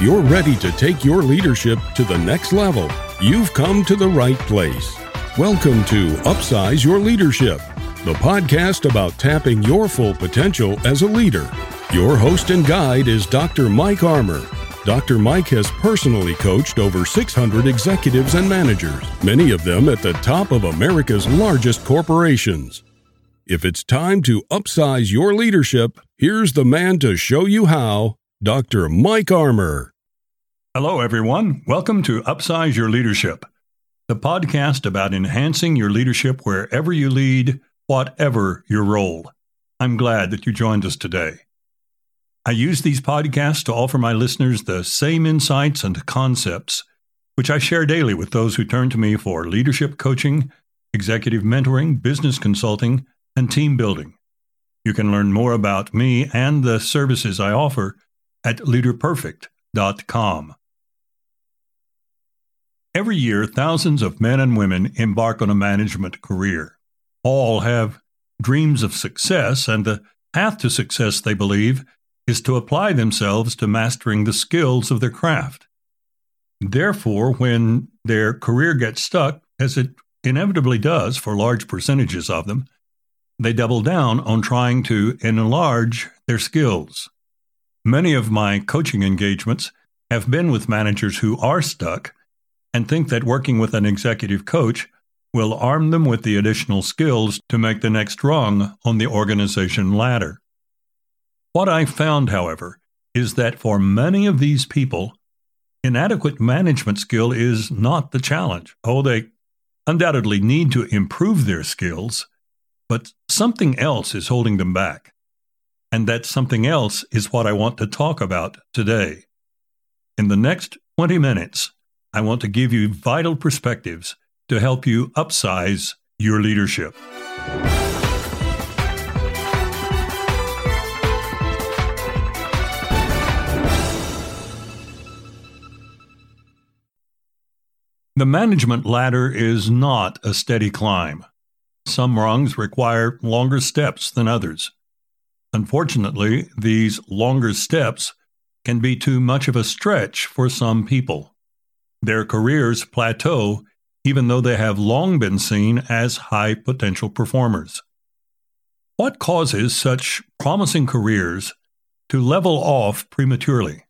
If you're ready to take your leadership to the next level, you've come to the right place. Welcome to Upsize Your Leadership, the podcast about tapping your full potential as a leader. Your host and guide is Dr. Mike Armour. Dr. Mike has personally coached over 600 executives and managers, many of them at the top of America's largest corporations. If it's time to upsize your leadership, here's the man to show you how Dr. Mike Armour. Hello, everyone. Welcome to Upsize Your Leadership, the podcast about enhancing your leadership wherever you lead, whatever your role. I'm glad that you joined us today. I use these podcasts to offer my listeners the same insights and concepts which I share daily with those who turn to me for leadership coaching, executive mentoring, business consulting, and team building. You can learn more about me and the services I offer at leaderperfect.com. Every year, thousands of men and women embark on a management career. All have dreams of success, and the path to success, they believe, is to apply themselves to mastering the skills of their craft. Therefore, when their career gets stuck, as it inevitably does for large percentages of them, they double down on trying to enlarge their skills. Many of my coaching engagements have been with managers who are stuck and think that working with an executive coach will arm them with the additional skills to make the next rung on the organization ladder. What I found, however, is that for many of these people, inadequate management skill is not the challenge. Oh, they undoubtedly need to improve their skills, but something else is holding them back. And that something else is what I want to talk about today. In the next 20 minutes, I want to give you vital perspectives to help you upsize your leadership. The management ladder is not a steady climb. Some rungs require longer steps than others. Unfortunately, these longer steps can be too much of a stretch for some people. Their careers plateau even though they have long been seen as high potential performers. What causes such promising careers to level off prematurely?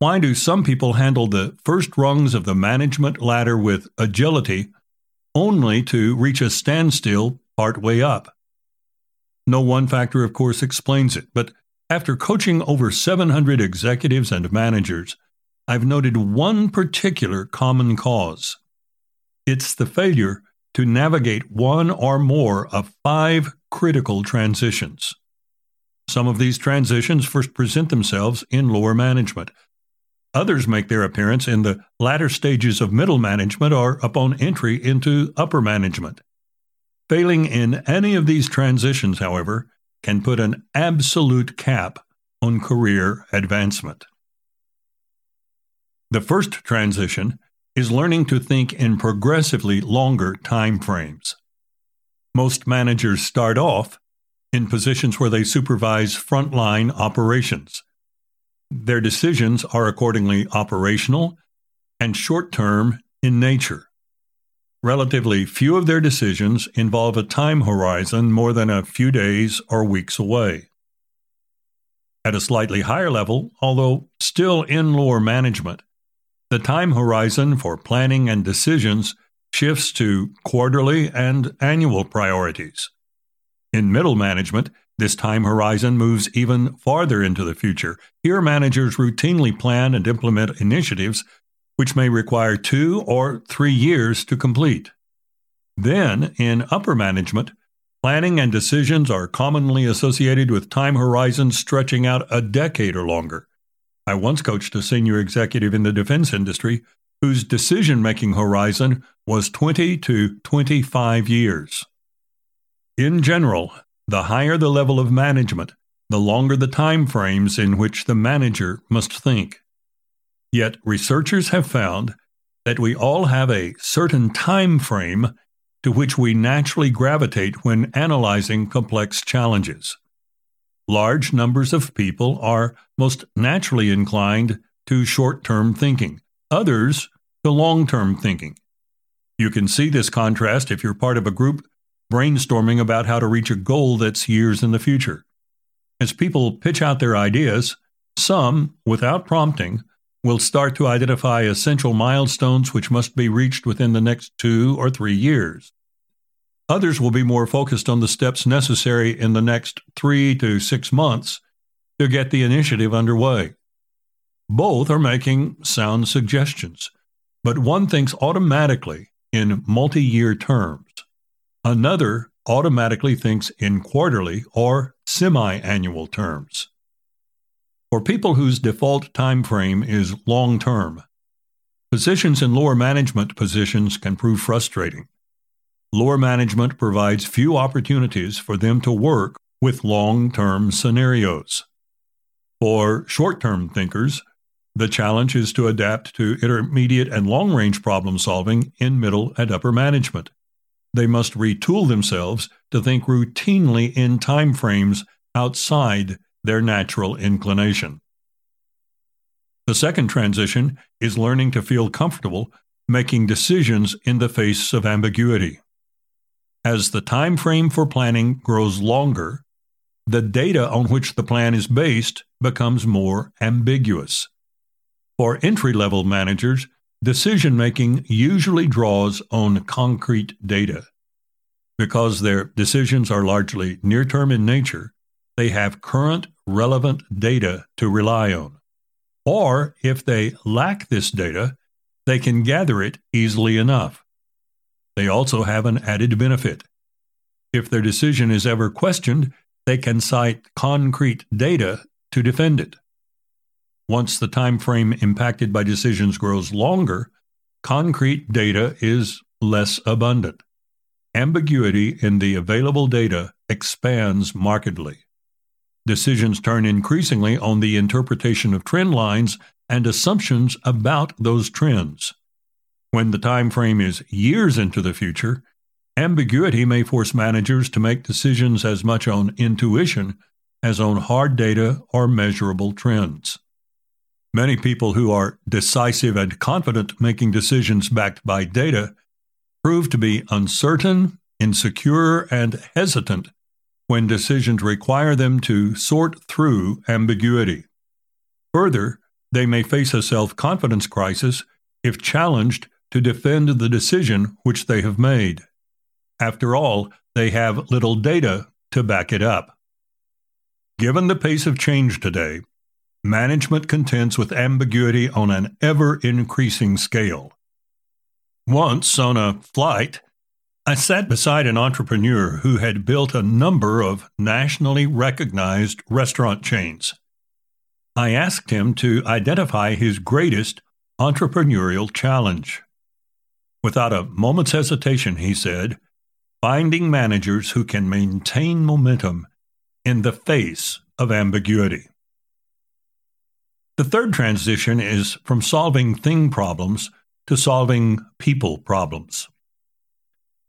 Why do some people handle the first rungs of the management ladder with agility only to reach a standstill partway up. No one factor, of course, explains it, but after coaching over 700 executives and managers, I've noted one particular common cause. It's the failure to navigate one or more of five critical transitions. Some of these transitions first present themselves in lower management, Others make their appearance in the latter stages of middle management or upon entry into upper management. Failing in any of these transitions, however, can put an absolute cap on career advancement. The first transition is learning to think in progressively longer time frames. Most managers start off in positions where they supervise frontline operations. Their decisions are accordingly operational and short term in nature. Relatively few of their decisions involve a time horizon more than a few days or weeks away. At a slightly higher level, although still in lower management, the time horizon for planning and decisions shifts to quarterly and annual priorities. In middle management, this time horizon moves even farther into the future. Here, managers routinely plan and implement initiatives which may require two or three years to complete. Then, in upper management, planning and decisions are commonly associated with time horizons stretching out a decade or longer. I once coached a senior executive in the defense industry whose decision making horizon was 20 to 25 years. In general, the higher the level of management, the longer the time frames in which the manager must think. Yet researchers have found that we all have a certain time frame to which we naturally gravitate when analyzing complex challenges. Large numbers of people are most naturally inclined to short term thinking, others to long term thinking. You can see this contrast if you're part of a group brainstorming about how to reach a goal that's years in the future. As people pitch out their ideas, some, without prompting, will start to identify essential milestones which must be reached within the next two or three years. Others will be more focused on the steps necessary in the next three to six months to get the initiative underway. Both are making sound suggestions, but one thinks automatically in multi year terms. Another automatically thinks in quarterly or semi annual terms. For people whose default time frame is long term, positions in lower management positions can prove frustrating. Lower management provides few opportunities for them to work with long term scenarios. For short term thinkers, the challenge is to adapt to intermediate and long range problem solving in middle and upper management. They must retool themselves to think routinely in time frames outside their natural inclination. The second transition is learning to feel comfortable making decisions in the face of ambiguity. As the time frame for planning grows longer, the data on which the plan is based becomes more ambiguous. For entry level managers, decision making usually draws on concrete data. Because their decisions are largely near term in nature, they have current relevant data to rely on. Or if they lack this data, they can gather it easily enough. They also have an added benefit. If their decision is ever questioned, they can cite concrete data to defend it. Once the time frame impacted by decisions grows longer, concrete data is less abundant. Ambiguity in the available data expands markedly decisions turn increasingly on the interpretation of trend lines and assumptions about those trends. When the time frame is years into the future, ambiguity may force managers to make decisions as much on intuition as on hard data or measurable trends. Many people who are decisive and confident making decisions backed by data prove to be uncertain, insecure, and hesitant when decisions require them to sort through ambiguity. Further, they may face a self confidence crisis if challenged to defend the decision which they have made. After all, they have little data to back it up. Given the pace of change today, management contends with ambiguity on an ever increasing scale. Once on a flight, I sat beside an entrepreneur who had built a number of nationally recognized restaurant chains. I asked him to identify his greatest entrepreneurial challenge. Without a moment's hesitation, he said, finding managers who can maintain momentum in the face of ambiguity. The third transition is from solving thing problems to solving people problems.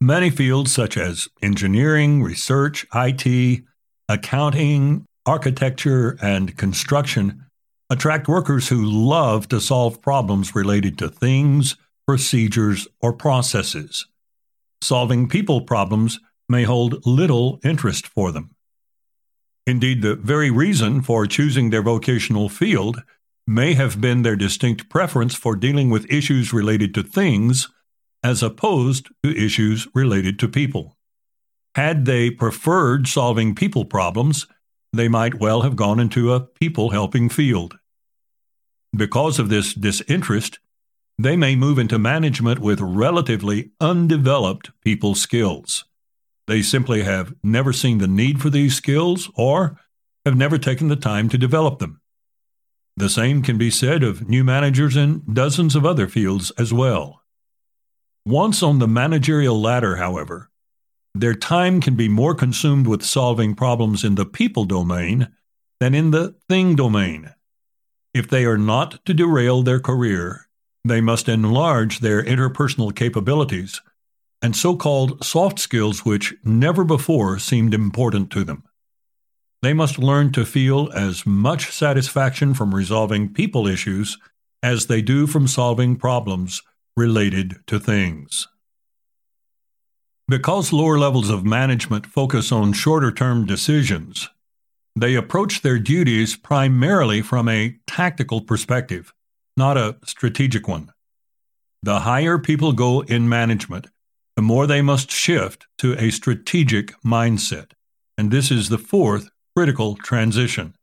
Many fields such as engineering, research, IT, accounting, architecture, and construction attract workers who love to solve problems related to things, procedures, or processes. Solving people problems may hold little interest for them. Indeed, the very reason for choosing their vocational field may have been their distinct preference for dealing with issues related to things as opposed to issues related to people. Had they preferred solving people problems, they might well have gone into a people helping field. Because of this disinterest, they may move into management with relatively undeveloped people skills. They simply have never seen the need for these skills or have never taken the time to develop them. The same can be said of new managers in dozens of other fields as well. Once on the managerial ladder, however, their time can be more consumed with solving problems in the people domain than in the thing domain. If they are not to derail their career, they must enlarge their interpersonal capabilities and so called soft skills which never before seemed important to them. they must learn to feel as much satisfaction from resolving people issues as they do from solving problems related to things. Because lower levels of management focus on shorter term decisions, they approach their duties primarily from a tactical perspective, not a strategic one. The higher people go in management, the more they must shift to a strategic mindset. And this is the fourth critical transition.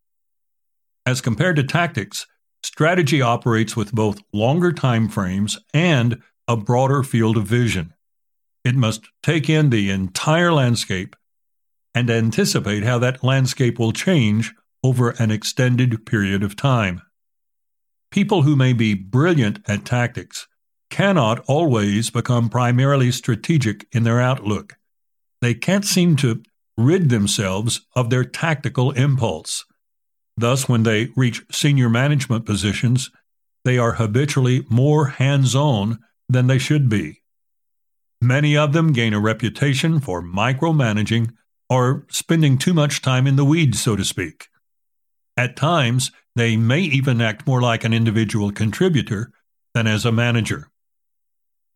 As compared to tactics, strategy operates with both longer time frames and a broader field of vision. It must take in the entire landscape and anticipate how that landscape will change over an extended period of time. People who may be brilliant at tactics cannot always become primarily strategic in their outlook. They can't seem to rid themselves of their tactical impulse. Thus, when they reach senior management positions, they are habitually more hands on than they should be. Many of them gain a reputation for micromanaging or spending too much time in the weeds, so to speak. At times, they may even act more like an individual contributor than as a manager.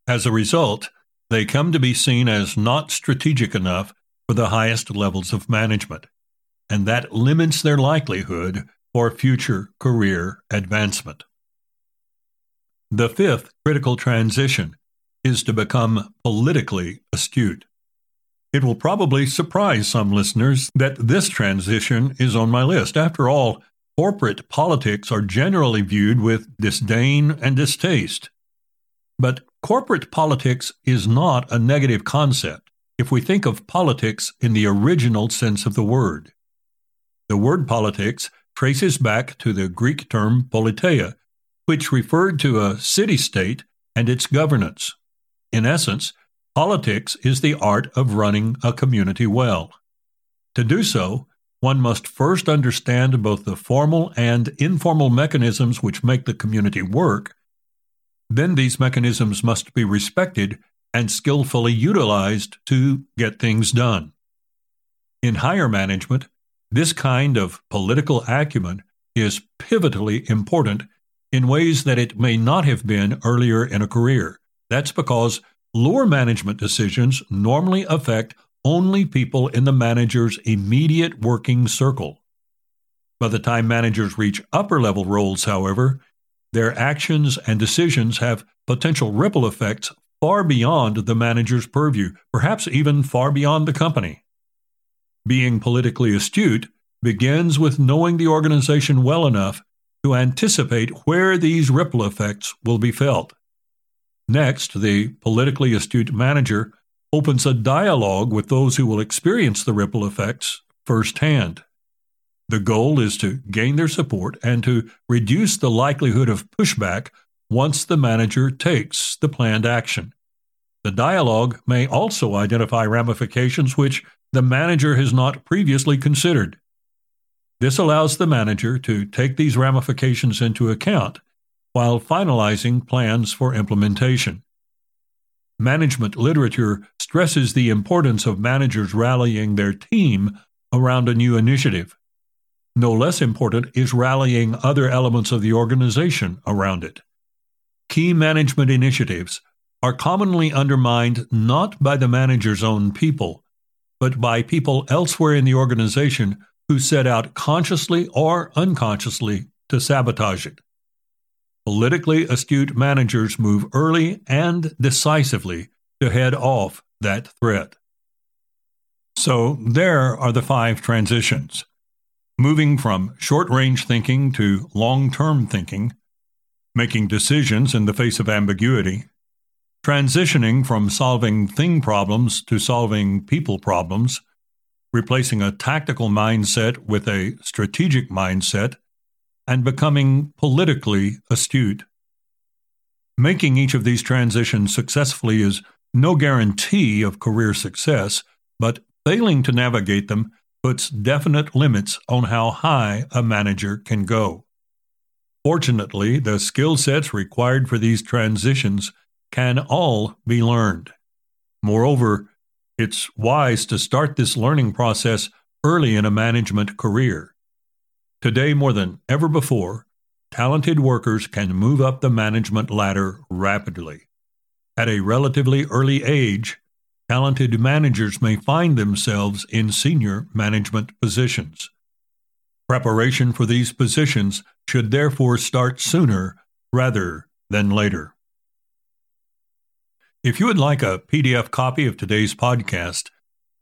As a result, they come to be seen as not strategic enough for the highest levels of management, and that limits their likelihood for future career advancement. The fifth critical transition is to become politically astute. It will probably surprise some listeners that this transition is on my list. After all, corporate politics are generally viewed with disdain and distaste. But corporate politics is not a negative concept if we think of politics in the original sense of the word. The word politics traces back to the Greek term politeia, which referred to a city state and its governance. In essence, politics is the art of running a community well. To do so, one must first understand both the formal and informal mechanisms which make the community work. Then these mechanisms must be respected and skillfully utilized to get things done. In higher management, this kind of political acumen is pivotally important in ways that it may not have been earlier in a career. That's because lower management decisions normally affect only people in the manager's immediate working circle. By the time managers reach upper level roles, however, their actions and decisions have potential ripple effects far beyond the manager's purview, perhaps even far beyond the company. Being politically astute begins with knowing the organization well enough to anticipate where these ripple effects will be felt. Next, the politically astute manager opens a dialogue with those who will experience the ripple effects firsthand. The goal is to gain their support and to reduce the likelihood of pushback once the manager takes the planned action. The dialogue may also identify ramifications which the manager has not previously considered. This allows the manager to take these ramifications into account while finalizing plans for implementation. Management literature stresses the importance of managers rallying their team around a new initiative. No less important is rallying other elements of the organization around it. Key management initiatives are commonly undermined not by the manager's own people, but by people elsewhere in the organization who set out consciously or unconsciously to sabotage it. Politically astute managers move early and decisively to head off that threat. So, there are the five transitions. Moving from short range thinking to long term thinking, making decisions in the face of ambiguity, transitioning from solving thing problems to solving people problems, replacing a tactical mindset with a strategic mindset, and becoming politically astute. Making each of these transitions successfully is no guarantee of career success, but failing to navigate them puts definite limits on how high a manager can go. Fortunately, the skill sets required for these transitions can all be learned. Moreover, it's wise to start this learning process early in a management career. Today, more than ever before, talented workers can move up the management ladder rapidly. At a relatively early age, talented managers may find themselves in senior management positions. Preparation for these positions should therefore start sooner rather than later. If you would like a PDF copy of today's podcast,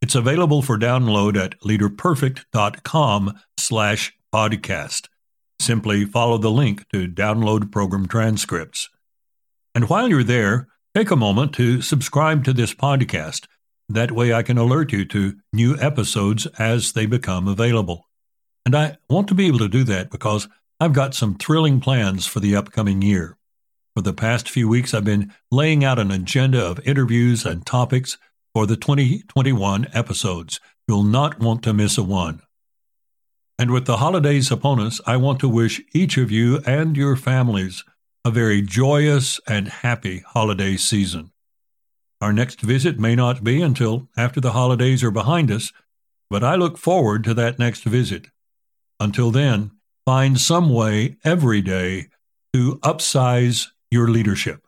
it's available for download at leaderperfect.com slash podcast. Simply follow the link to download program transcripts. And while you're there, take a moment to subscribe to this podcast. That way I can alert you to new episodes as they become available. And I want to be able to do that because I've got some thrilling plans for the upcoming year. For the past few weeks, I've been laying out an agenda of interviews and topics for the 2021 episodes. You'll not want to miss a one. And with the holidays upon us, I want to wish each of you and your families a very joyous and happy holiday season. Our next visit may not be until after the holidays are behind us, but I look forward to that next visit. Until then, find some way every day to upsize your leadership.